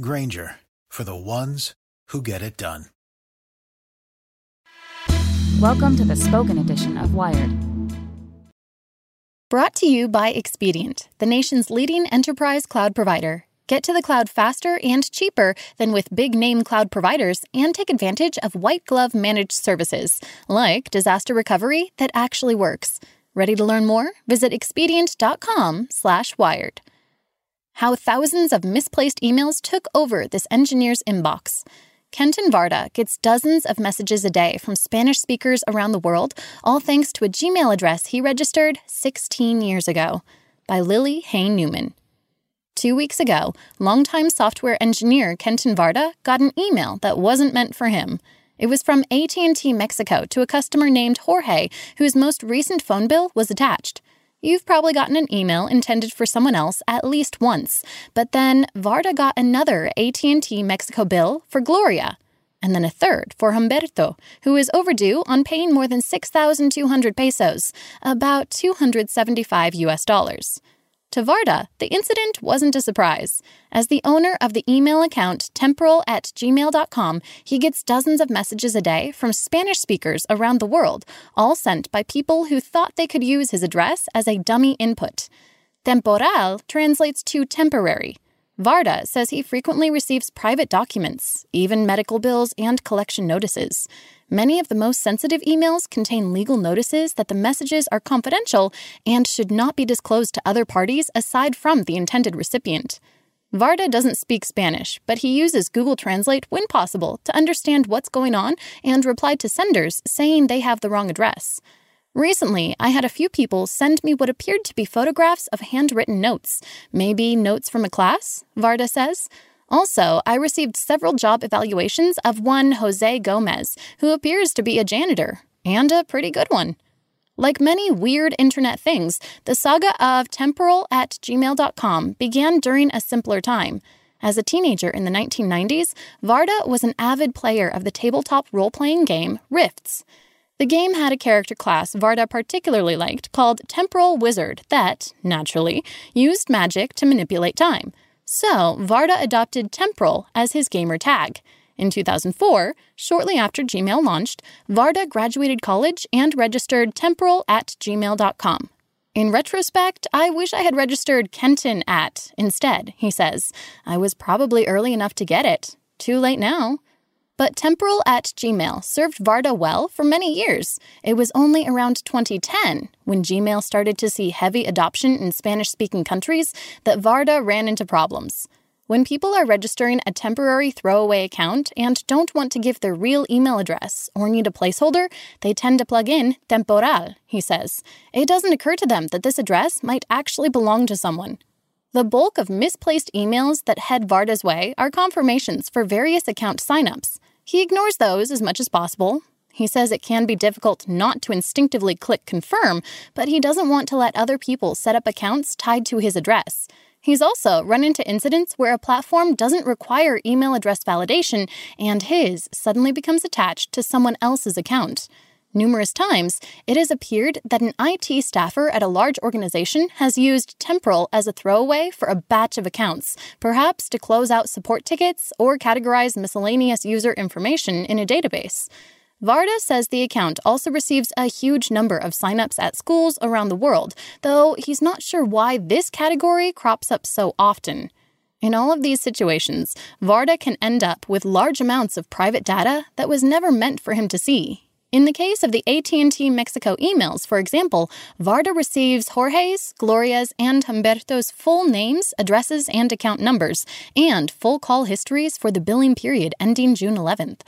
Grainger for the ones who get it done. Welcome to the spoken edition of Wired. Brought to you by Expedient, the nation's leading enterprise cloud provider. Get to the cloud faster and cheaper than with big name cloud providers and take advantage of white glove managed services like disaster recovery that actually works. Ready to learn more? Visit expedient.com/wired. How thousands of misplaced emails took over this engineer's inbox. Kenton Varda gets dozens of messages a day from Spanish speakers around the world, all thanks to a Gmail address he registered 16 years ago. By Lily Hay Newman. Two weeks ago, longtime software engineer Kenton Varda got an email that wasn't meant for him. It was from AT&T Mexico to a customer named Jorge, whose most recent phone bill was attached. You've probably gotten an email intended for someone else at least once, but then Varda got another AT&T Mexico bill for Gloria, and then a third for Humberto, who is overdue on paying more than 6,200 pesos, about 275 US dollars. To Varda, the incident wasn't a surprise. As the owner of the email account temporal at gmail.com, he gets dozens of messages a day from Spanish speakers around the world, all sent by people who thought they could use his address as a dummy input. Temporal translates to temporary. Varda says he frequently receives private documents, even medical bills and collection notices. Many of the most sensitive emails contain legal notices that the messages are confidential and should not be disclosed to other parties aside from the intended recipient. Varda doesn't speak Spanish, but he uses Google Translate when possible to understand what's going on and reply to senders saying they have the wrong address. Recently, I had a few people send me what appeared to be photographs of handwritten notes, maybe notes from a class, Varda says. Also, I received several job evaluations of one Jose Gomez, who appears to be a janitor, and a pretty good one. Like many weird internet things, the saga of temporal at gmail.com began during a simpler time. As a teenager in the 1990s, Varda was an avid player of the tabletop role playing game Rifts. The game had a character class Varda particularly liked called Temporal Wizard that, naturally, used magic to manipulate time. So, Varda adopted Temporal as his gamer tag. In 2004, shortly after Gmail launched, Varda graduated college and registered temporal at gmail.com. In retrospect, I wish I had registered Kenton at instead, he says. I was probably early enough to get it. Too late now. But temporal at Gmail served Varda well for many years. It was only around 2010, when Gmail started to see heavy adoption in Spanish speaking countries, that Varda ran into problems. When people are registering a temporary throwaway account and don't want to give their real email address or need a placeholder, they tend to plug in temporal, he says. It doesn't occur to them that this address might actually belong to someone. The bulk of misplaced emails that head Varda's way are confirmations for various account signups. He ignores those as much as possible. He says it can be difficult not to instinctively click confirm, but he doesn't want to let other people set up accounts tied to his address. He's also run into incidents where a platform doesn't require email address validation and his suddenly becomes attached to someone else's account. Numerous times, it has appeared that an IT staffer at a large organization has used Temporal as a throwaway for a batch of accounts, perhaps to close out support tickets or categorize miscellaneous user information in a database. Varda says the account also receives a huge number of signups at schools around the world, though he's not sure why this category crops up so often. In all of these situations, Varda can end up with large amounts of private data that was never meant for him to see, in the case of the AT&T Mexico emails, for example, Varda receives Jorge's, Gloria's, and Humberto's full names, addresses, and account numbers, and full call histories for the billing period ending June 11th.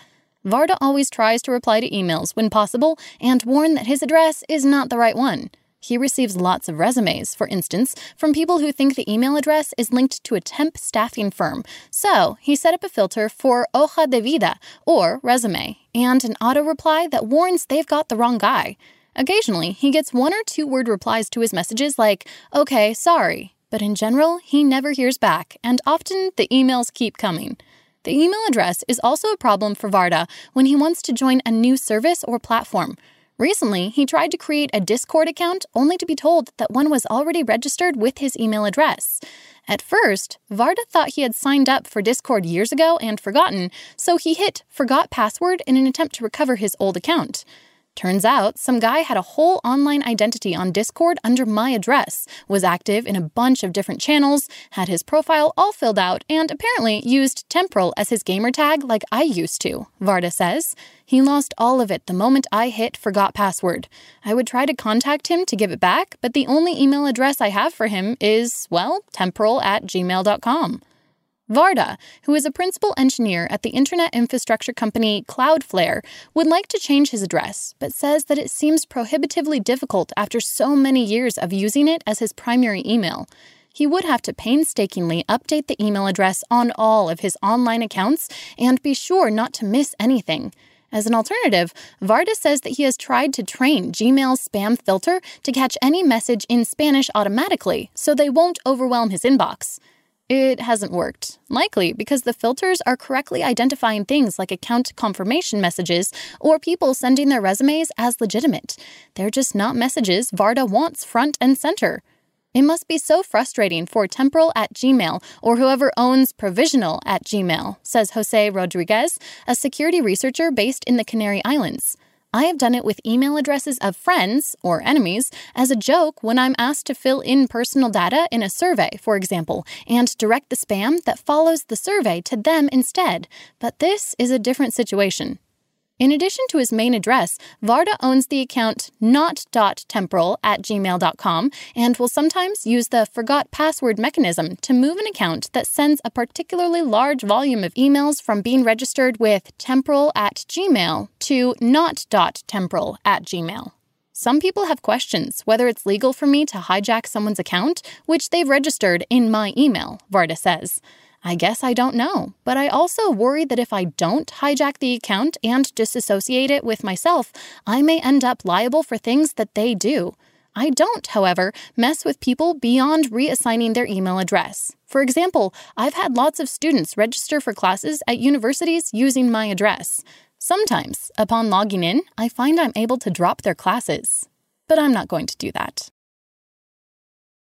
Varda always tries to reply to emails when possible and warn that his address is not the right one. He receives lots of resumes, for instance, from people who think the email address is linked to a temp staffing firm. So he set up a filter for hoja de vida, or resume, and an auto reply that warns they've got the wrong guy. Occasionally, he gets one or two word replies to his messages like, okay, sorry. But in general, he never hears back, and often the emails keep coming. The email address is also a problem for Varda when he wants to join a new service or platform. Recently, he tried to create a Discord account only to be told that one was already registered with his email address. At first, Varda thought he had signed up for Discord years ago and forgotten, so he hit forgot password in an attempt to recover his old account. Turns out, some guy had a whole online identity on Discord under my address, was active in a bunch of different channels, had his profile all filled out, and apparently used Temporal as his gamertag like I used to, Varda says. He lost all of it the moment I hit forgot password. I would try to contact him to give it back, but the only email address I have for him is, well, temporal at gmail.com. Varda, who is a principal engineer at the internet infrastructure company Cloudflare, would like to change his address, but says that it seems prohibitively difficult after so many years of using it as his primary email. He would have to painstakingly update the email address on all of his online accounts and be sure not to miss anything. As an alternative, Varda says that he has tried to train Gmail's spam filter to catch any message in Spanish automatically so they won't overwhelm his inbox. It hasn't worked, likely because the filters are correctly identifying things like account confirmation messages or people sending their resumes as legitimate. They're just not messages Varda wants front and center. It must be so frustrating for Temporal at Gmail or whoever owns Provisional at Gmail, says Jose Rodriguez, a security researcher based in the Canary Islands. I have done it with email addresses of friends or enemies as a joke when I'm asked to fill in personal data in a survey, for example, and direct the spam that follows the survey to them instead. But this is a different situation. In addition to his main address, Varda owns the account not.temporal at gmail.com and will sometimes use the forgot password mechanism to move an account that sends a particularly large volume of emails from being registered with temporal at gmail to not.temporal at gmail. Some people have questions whether it's legal for me to hijack someone's account, which they've registered in my email, Varda says. I guess I don't know. But I also worry that if I don't hijack the account and disassociate it with myself, I may end up liable for things that they do. I don't, however, mess with people beyond reassigning their email address. For example, I've had lots of students register for classes at universities using my address. Sometimes, upon logging in, I find I'm able to drop their classes. But I'm not going to do that.